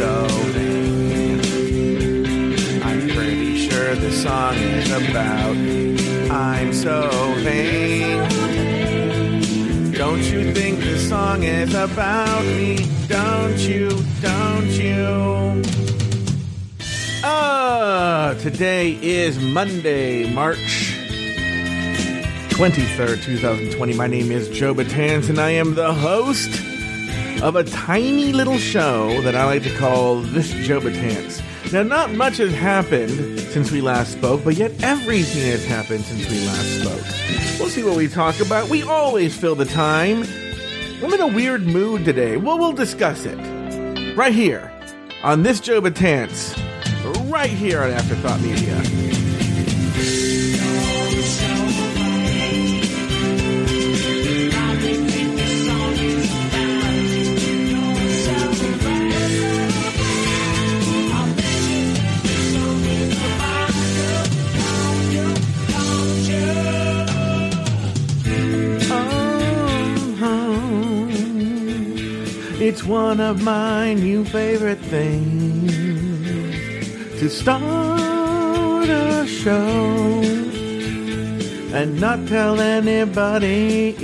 so vain. I'm pretty sure the song is about I'm so vain. Don't you think the song is about me? Don't you? Don't you? Uh, today is Monday, March 23rd, 2020. My name is Joe Betance, and I am the host of a tiny little show that I like to call This Joe Betance. Now, not much has happened since we last spoke, but yet everything has happened since we last spoke. We'll see what we talk about. We always fill the time. I'm in a weird mood today. Well, we'll discuss it right here on This Joe Betance, right here on Afterthought Media. It's one of my new favorite things to start a show and not tell anybody.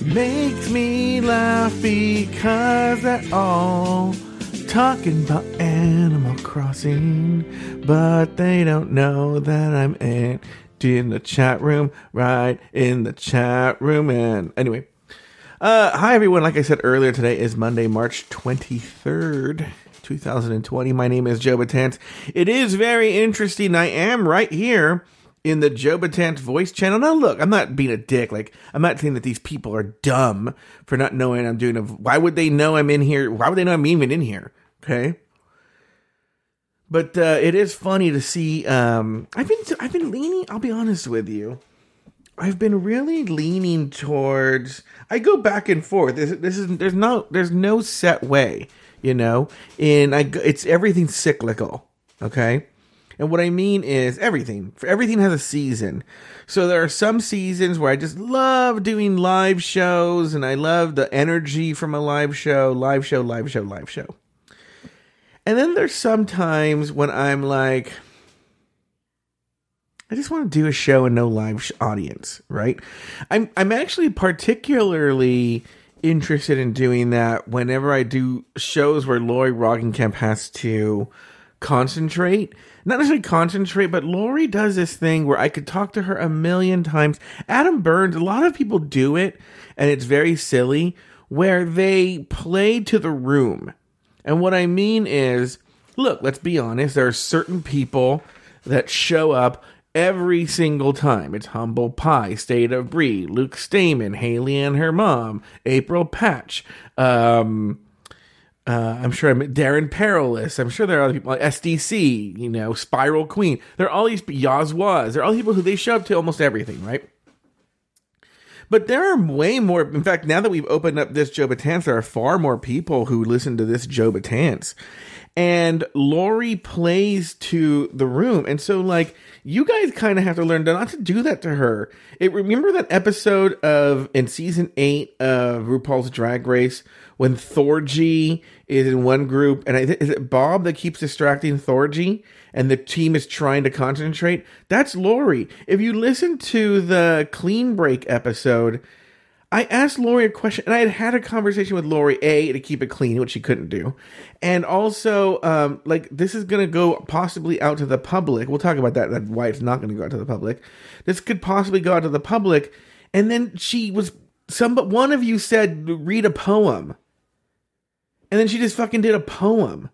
It makes me laugh because they're all talking about Animal Crossing, but they don't know that I'm in, in the chat room, right in the chat room. And anyway, uh, hi everyone. Like I said earlier, today is Monday, March 23rd. 2020. My name is Joe Betance. It is very interesting. I am right here in the Joe Betance voice channel. Now, look, I'm not being a dick. Like, I'm not saying that these people are dumb for not knowing I'm doing a. Why would they know I'm in here? Why would they know I'm even in here? Okay. But uh, it is funny to see. Um, I've been I've been leaning. I'll be honest with you. I've been really leaning towards. I go back and forth. This, this is there's no there's no set way, you know. And I it's everything cyclical. Okay. And what I mean is everything. Everything has a season. So there are some seasons where I just love doing live shows and I love the energy from a live show, live show, live show, live show. And then there's some times when I'm like, I just want to do a show and no live sh- audience, right? I'm I'm actually particularly interested in doing that whenever I do shows where Lori Roggenkamp has to concentrate. Not necessarily concentrate, but Lori does this thing where I could talk to her a million times. Adam Burns, a lot of people do it, and it's very silly, where they play to the room. And what I mean is, look, let's be honest, there are certain people that show up every single time. It's Humble Pie, State of Bree, Luke Stamen, Haley and her mom, April Patch, um, uh, I'm sure I'm Darren Perilous. I'm sure there are other people like SDC, you know, Spiral Queen. There are all these Yazwas. There are all people who they show up to almost everything, right? But there are way more. In fact, now that we've opened up this Joe Betance, there are far more people who listen to this Joe Betance. And Lori plays to the room. And so, like, you guys kind of have to learn not to do that to her. It remember that episode of in season eight of RuPaul's Drag Race when Thorgy is in one group, and I, is it Bob that keeps distracting Thorgy, and the team is trying to concentrate? That's Lori. If you listen to the Clean Break episode, I asked Lori a question, and I had had a conversation with Lori a to keep it clean, which she couldn't do, and also um, like this is going to go possibly out to the public. We'll talk about that. That why it's not going to go out to the public. This could possibly go out to the public, and then she was some. But one of you said read a poem, and then she just fucking did a poem,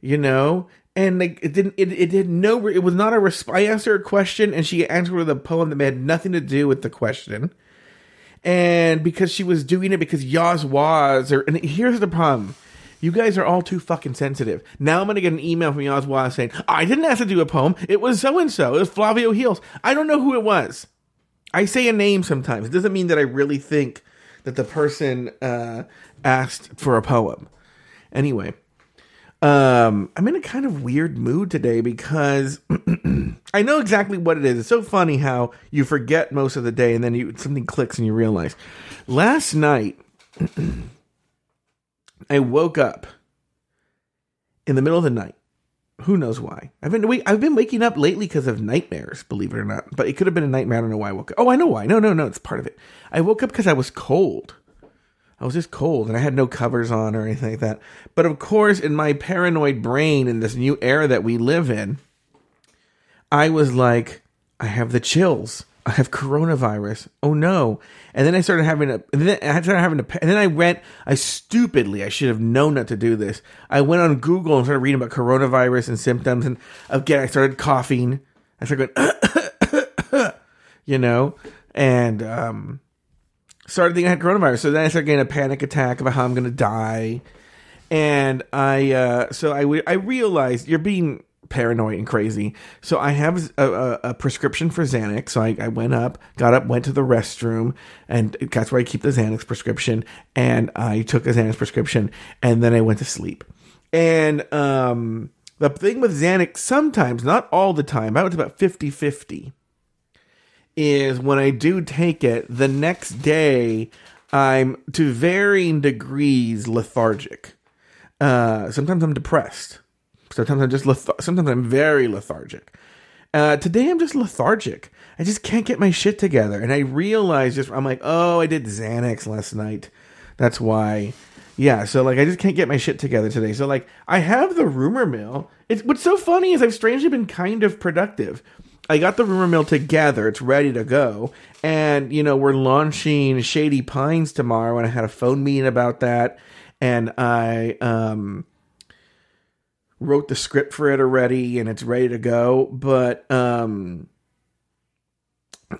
you know. And like it didn't, it, it did no, it was not a resp I asked her a question, and she answered with a poem that had nothing to do with the question and because she was doing it because Yaz was or and here's the problem. You guys are all too fucking sensitive. Now I'm gonna get an email from Yaz Waz saying, I didn't ask to do a poem. It was so and so. It was Flavio Heels. I don't know who it was. I say a name sometimes. It doesn't mean that I really think that the person uh, asked for a poem. Anyway, um, I'm in a kind of weird mood today because I know exactly what it is. It's so funny how you forget most of the day and then you something clicks and you realize. Last night, I woke up in the middle of the night. Who knows why? I've been I've been waking up lately because of nightmares, believe it or not. But it could have been a nightmare. I don't know why I woke up. Oh, I know why. No, no, no. It's part of it. I woke up because I was cold. I was just cold and I had no covers on or anything like that. But of course, in my paranoid brain, in this new era that we live in, I was like, I have the chills. I have coronavirus. Oh no. And then I started having a, and then I started having a, and then I went, I stupidly, I should have known not to do this. I went on Google and started reading about coronavirus and symptoms. And again, I started coughing. I started going, you know, and, um, started thinking I had coronavirus. So then I started getting a panic attack about how I'm going to die. And I, uh, so I, I realized you're being paranoid and crazy. So I have a, a, a prescription for Xanax. So I, I, went up, got up, went to the restroom, and that's where I keep the Xanax prescription. And I took a Xanax prescription, and then I went to sleep. And um, the thing with Xanax, sometimes, not all the time, I was about 50 50 is when I do take it, the next day I'm to varying degrees lethargic. Uh, sometimes I'm depressed. Sometimes I'm just leth- sometimes I'm very lethargic. Uh, today I'm just lethargic. I just can't get my shit together, and I realize just I'm like, oh, I did Xanax last night. That's why. Yeah, so like I just can't get my shit together today. So like I have the rumor mill. It's what's so funny is I've strangely been kind of productive. I got the rumor mill together. It's ready to go. And, you know, we're launching Shady Pines tomorrow. And I had a phone meeting about that. And I um, wrote the script for it already and it's ready to go. But, um,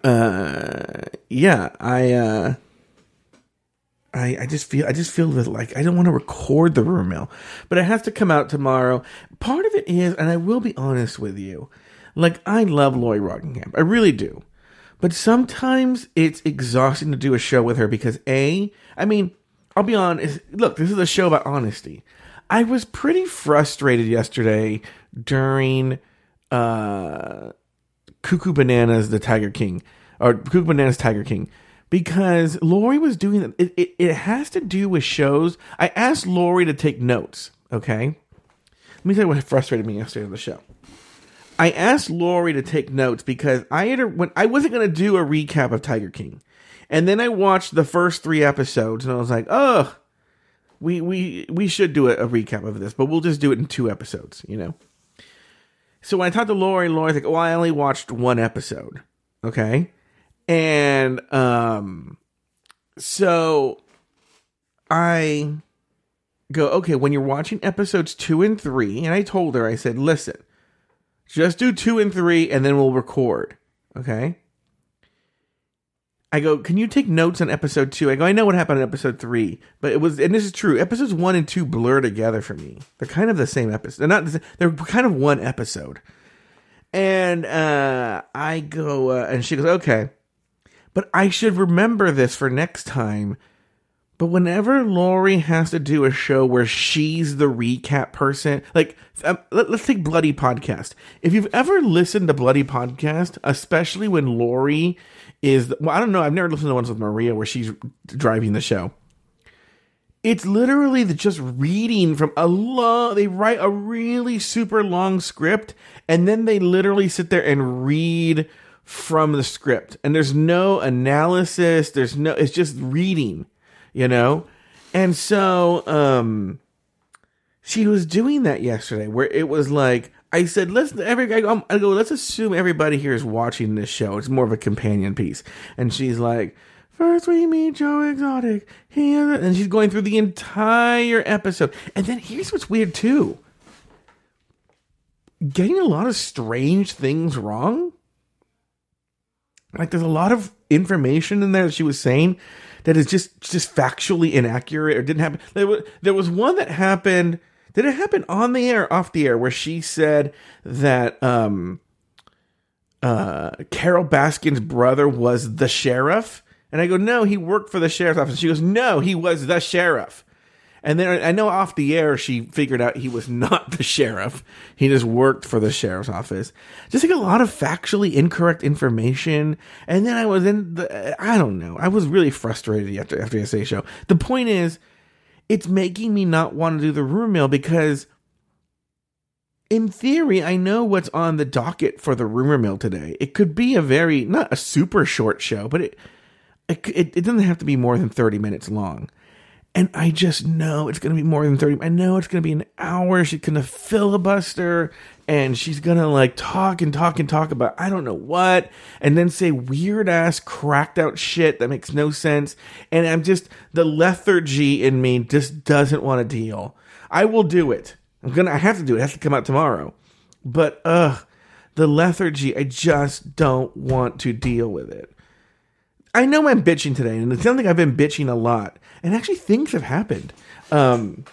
uh, yeah, I, uh, I, I just feel I just feel that like I don't want to record the rumor mill, but it has to come out tomorrow. Part of it is, and I will be honest with you, like, I love Lori Roggenkamp. I really do. But sometimes it's exhausting to do a show with her because, A, I mean, I'll be honest. Look, this is a show about honesty. I was pretty frustrated yesterday during uh, Cuckoo Bananas, the Tiger King, or Cuckoo Bananas, Tiger King, because Lori was doing it, it. It has to do with shows. I asked Lori to take notes. Okay, let me tell you what frustrated me yesterday on the show. I asked Lori to take notes because I had when I wasn't going to do a recap of Tiger King, and then I watched the first three episodes, and I was like, oh, we we we should do a, a recap of this, but we'll just do it in two episodes, you know. So when I talked to Lori, Lori's like, "Well, I only watched one episode." Okay, and um, so I go, "Okay, when you're watching episodes two and three, and I told her, I said, "Listen, just do two and three, and then we'll record. Okay. I go, can you take notes on episode two? I go, I know what happened in episode three, but it was, and this is true. Episodes one and two blur together for me. They're kind of the same episode. They're not. They're kind of one episode. And uh, I go, uh, and she goes, okay, but I should remember this for next time but whenever Lori has to do a show where she's the recap person, like um, let, us take Bloody Podcast. If you've ever listened to Bloody Podcast, especially when Lori is, well, I don't know, I've never listened to ones with Maria where she's driving the show. It's literally just reading from a long, they write a really super long script and then they literally sit there and read from the script. And there's no analysis, there's no, it's just reading you know? And so um she was doing that yesterday where it was like I said, let's every guy I go, let's assume everybody here is watching this show. It's more of a companion piece. And she's like, First we meet Joe Exotic. He and she's going through the entire episode. And then here's what's weird too. Getting a lot of strange things wrong. Like there's a lot of information in there that she was saying that is just just factually inaccurate or didn't happen. There was, there was one that happened. Did it happen on the air, off the air, where she said that um, uh, Carole Baskin's brother was the sheriff? And I go, no, he worked for the sheriff's office. She goes, no, he was the sheriff. And then I know off the air she figured out he was not the sheriff. He just worked for the sheriff's office. Just like a lot of factually incorrect information. And then I was in the I don't know. I was really frustrated after after yesterday's show. The point is it's making me not want to do the rumor mill because in theory, I know what's on the docket for the rumor mill today. It could be a very not a super short show, but it it, it, doesn't have to be more than 30 minutes long. And I just know it's going to be more than 30. I know it's going to be an hour. She's going to filibuster and she's going to like talk and talk and talk about I don't know what and then say weird ass cracked out shit that makes no sense. And I'm just, the lethargy in me just doesn't want to deal. I will do it. I'm going to, I have to do it. It has to come out tomorrow. But, ugh, the lethargy, I just don't want to deal with it. I know I'm bitching today, and it sounds like I've been bitching a lot. And actually, things have happened. Um,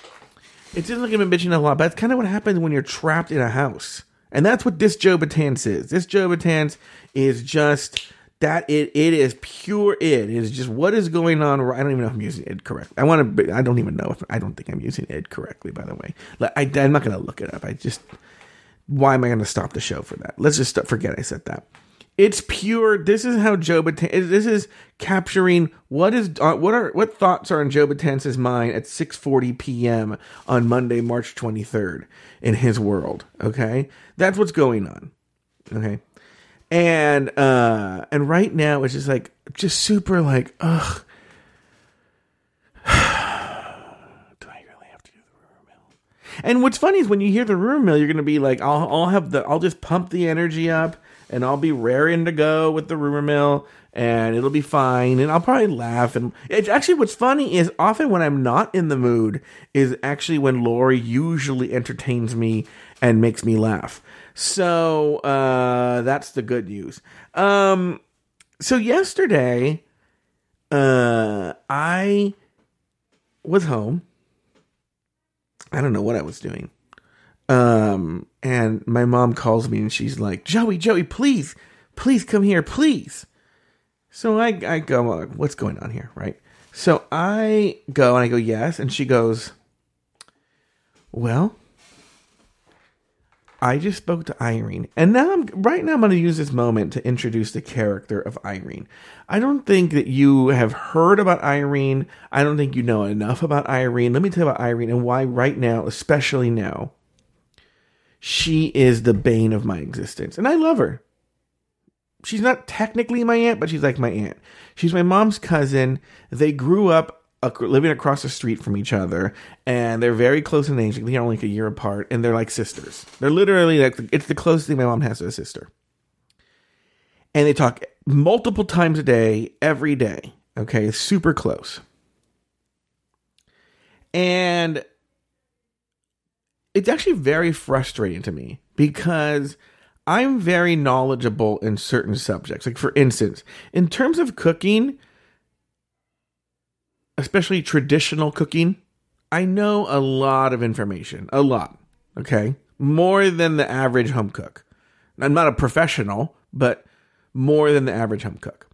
it seems like I've been bitching a lot, but that's kind of what happens when you're trapped in a house. And that's what this Joe Betance is. This Joe is just that it it is pure it. It is just what is going on. I don't even know if I'm using it correct. I want to. I don't even know if I don't think I'm using it correctly. By the way, I, I'm not going to look it up. I just why am I going to stop the show for that? Let's just forget I said that. It's pure. This is how Joe Betance. This is capturing what is uh, what are what thoughts are in Joe Betance's mind at 6:40 p.m. on Monday, March 23rd in his world. Okay, that's what's going on. Okay, and uh and right now it's just like just super like ugh. to? And what's funny is when you hear the rumor mill, you're gonna be like, I'll I'll have the I'll just pump the energy up and I'll be raring to go with the rumor mill and it'll be fine and I'll probably laugh and it's actually what's funny is often when I'm not in the mood is actually when Lori usually entertains me and makes me laugh. So uh that's the good news. Um so yesterday uh I was home. I don't know what I was doing. Um, and my mom calls me and she's like, Joey, Joey, please, please come here, please. So I, I go, what's going on here, right? So I go and I go, yes. And she goes, well, I just spoke to Irene. And now I'm, right now I'm going to use this moment to introduce the character of Irene. I don't think that you have heard about Irene. I don't think you know enough about Irene. Let me tell you about Irene and why right now, especially now, she is the bane of my existence. And I love her. She's not technically my aunt, but she's like my aunt. She's my mom's cousin. They grew up living across the street from each other, and they're very close in age. They're only like a year apart, and they're like sisters. They're literally like it's the closest thing my mom has to a sister. And they talk multiple times a day, every day. Okay, super close. And it's actually very frustrating to me because I'm very knowledgeable in certain subjects. Like, for instance, in terms of cooking, especially traditional cooking, I know a lot of information. A lot. Okay. More than the average home cook. I'm not a professional, but more than the average home cook.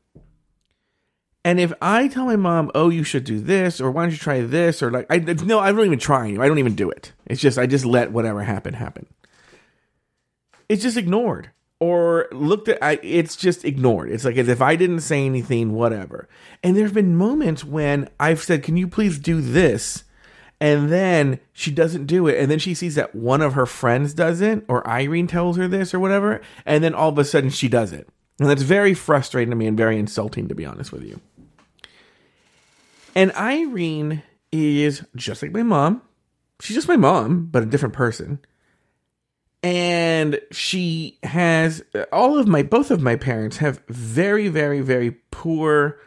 And if I tell my mom, "Oh, you should do this," or "Why don't you try this," or like, I no, I don't even try. I don't even do it. It's just I just let whatever happen happen. It's just ignored or looked at. I, it's just ignored. It's like as if I didn't say anything, whatever. And there have been moments when I've said, "Can you please do this?" And then she doesn't do it. And then she sees that one of her friends does it, or Irene tells her this, or whatever. And then all of a sudden she does it. And that's very frustrating to me and very insulting, to be honest with you. And Irene is just like my mom. She's just my mom, but a different person. And she has all of my both of my parents have very very very poor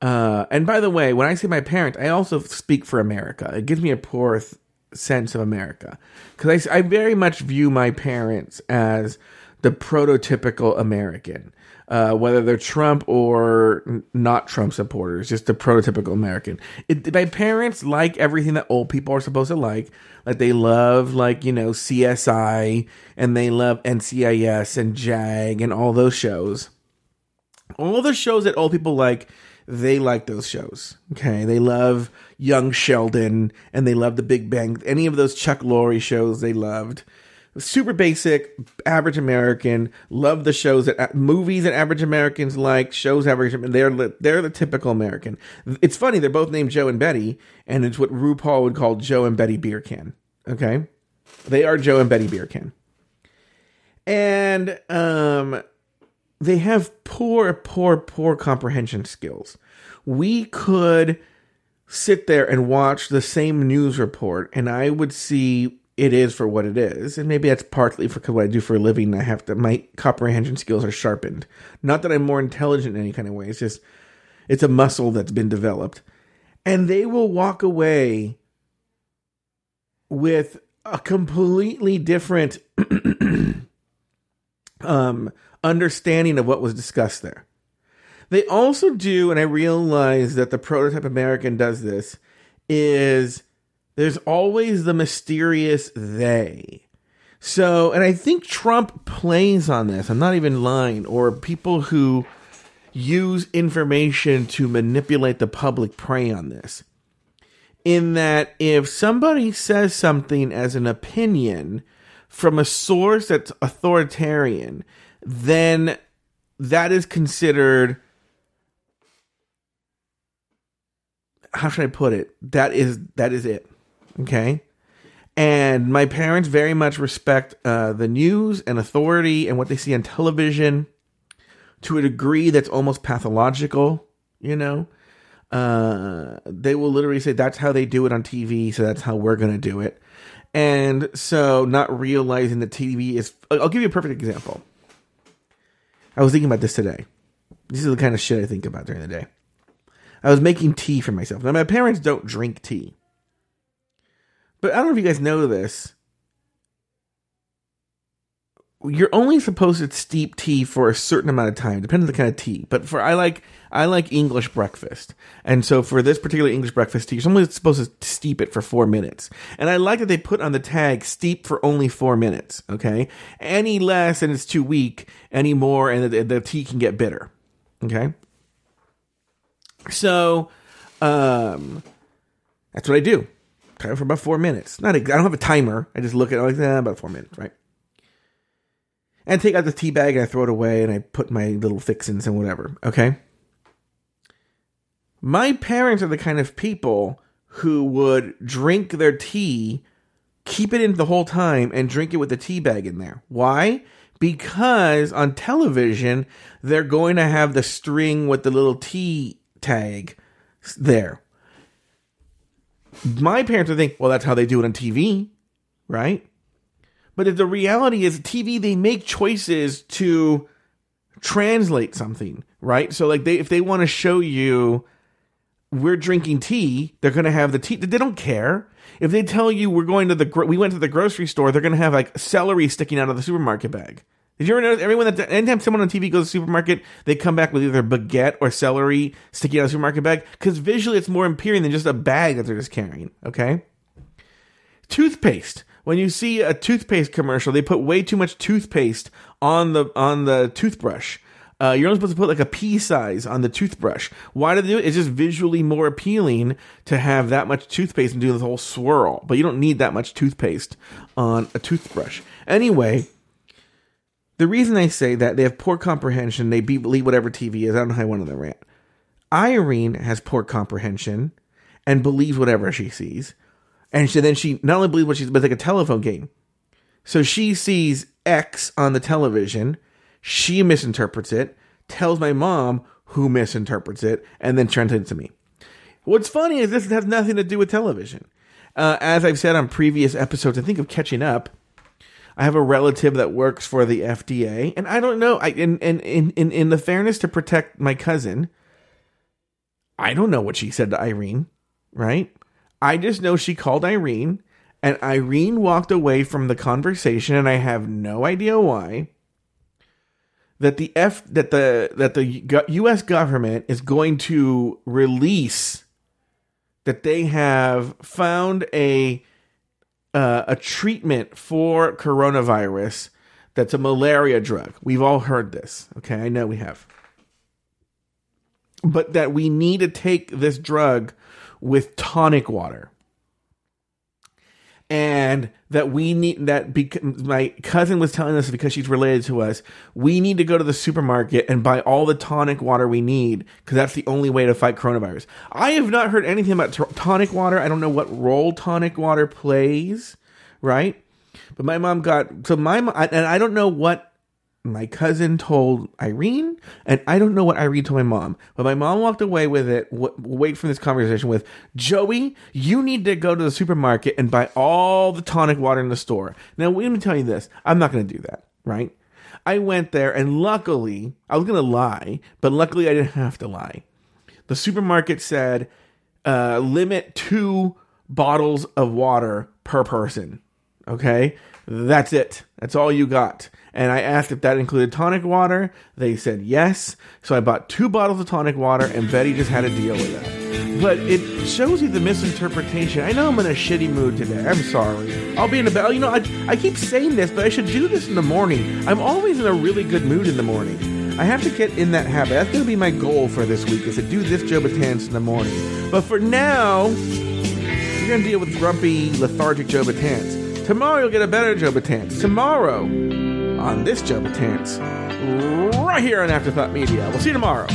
uh and by the way, when I say my parents, I also speak for America. It gives me a poor th- sense of America cuz I I very much view my parents as the prototypical American uh, whether they're Trump or not Trump supporters, just the prototypical American. It, my parents like everything that old people are supposed to like. Like they love, like you know, CSI, and they love NCIS and JAG and all those shows. All the shows that old people like, they like those shows. Okay, they love Young Sheldon, and they love The Big Bang. Any of those Chuck Lorre shows, they loved. Super basic, average American. Love the shows that uh, movies that average Americans like. Shows average. They're they're the typical American. It's funny they're both named Joe and Betty, and it's what RuPaul would call Joe and Betty beer can. Okay, they are Joe and Betty beer can, and um, they have poor, poor, poor comprehension skills. We could sit there and watch the same news report, and I would see it is for what it is. And maybe that's partly for what I do for a living. I have to, my comprehension skills are sharpened. Not that I'm more intelligent in any kind of way. It's just, it's a muscle that's been developed. And they will walk away with a completely different um, understanding of what was discussed there. They also do, and I realize that the prototype American does this, is there's always the mysterious they. So, and I think Trump plays on this. I'm not even lying. Or people who use information to manipulate the public prey on this. In that, if somebody says something as an opinion from a source that's authoritarian, then that is considered. How should I put it? That is that is it. Okay. And my parents very much respect uh, the news and authority and what they see on television to a degree that's almost pathological, you know? Uh, they will literally say that's how they do it on TV, so that's how we're going to do it. And so, not realizing that TV is. I'll give you a perfect example. I was thinking about this today. This is the kind of shit I think about during the day. I was making tea for myself. Now, my parents don't drink tea. But I don't know if you guys know this. You're only supposed to steep tea for a certain amount of time, depending on the kind of tea. But for I like I like English breakfast, and so for this particular English breakfast tea, you're only supposed to steep it for four minutes. And I like that they put on the tag "steep for only four minutes." Okay, any less and it's too weak. Any more and the, the tea can get bitter. Okay, so um, that's what I do. Timer for about four minutes. Not, I don't have a timer. I just look at it like, eh, about four minutes, right? And take out the tea bag and I throw it away and I put my little fixins and whatever. Okay. My parents are the kind of people who would drink their tea, keep it in the whole time, and drink it with the tea bag in there. Why? Because on television, they're going to have the string with the little tea tag there my parents would think, well, that's how they do it on TV, right? But the reality is, TV they make choices to translate something, right? So like they if they want to show you we're drinking tea, they're going to have the tea. They don't care if they tell you we're going to the we went to the grocery store. They're going to have like celery sticking out of the supermarket bag. Did you ever notice everyone that anytime someone on TV goes to the supermarket, they come back with either baguette or celery sticking out of the supermarket bag? Because visually it's more appealing than just a bag that they're just carrying. Okay. Toothpaste. When you see a toothpaste commercial, they put way too much toothpaste on the on the toothbrush. Uh, you're only supposed to put like a pea size on the toothbrush. Why do they do it? It's just visually more appealing to have that much toothpaste and do this whole swirl. But you don't need that much toothpaste on a toothbrush. Anyway, the reason I say that they have poor comprehension, they believe whatever TV is. I don't know how I went on the rant. Irene has poor comprehension and believes whatever she sees, and she, then she not only believes what she's, but like a telephone game. So she sees X on the television, she misinterprets it, tells my mom who misinterprets it, and then turns it to me. What's funny is this has nothing to do with television. Uh, as I've said on previous episodes, I think of catching up. I have a relative that works for the FDA, and I don't know. I in in in in, the fairness to protect my cousin, I don't know what she said to Irene, right? I just know she called Irene, and Irene walked away from the conversation, and I have no idea why. That the F that the that the U.S. government is going to release that they have found a uh, a treatment for coronavirus that's a malaria drug. We've all heard this. Okay, I know we have. But that we need to take this drug with tonic water. And that we need that because my cousin was telling us because she's related to us we need to go to the supermarket and buy all the tonic water we need because that's the only way to fight coronavirus. I have not heard anything about t- tonic water. I don't know what role tonic water plays right? But my mom got so my mom and i don't know what my cousin told Irene, and I don't know what Irene told my mom, but my mom walked away with it. W- wait from this conversation with Joey. You need to go to the supermarket and buy all the tonic water in the store. Now, let me tell you this: I'm not going to do that, right? I went there, and luckily, I was going to lie, but luckily, I didn't have to lie. The supermarket said uh, limit two bottles of water per person. Okay, that's it. That's all you got. And I asked if that included tonic water. They said yes. So I bought two bottles of tonic water, and Betty just had to deal with that. But it shows you the misinterpretation. I know I'm in a shitty mood today. I'm sorry. I'll be in a bad. You know, I, I keep saying this, but I should do this in the morning. I'm always in a really good mood in the morning. I have to get in that habit. That's going to be my goal for this week: is to do this Joe Betance in the morning. But for now, you're going to deal with grumpy, lethargic Joe Betance. Tomorrow you'll get a better Joe Betance. Tomorrow on this Joe Betance, right here on Afterthought Media. We'll see you tomorrow.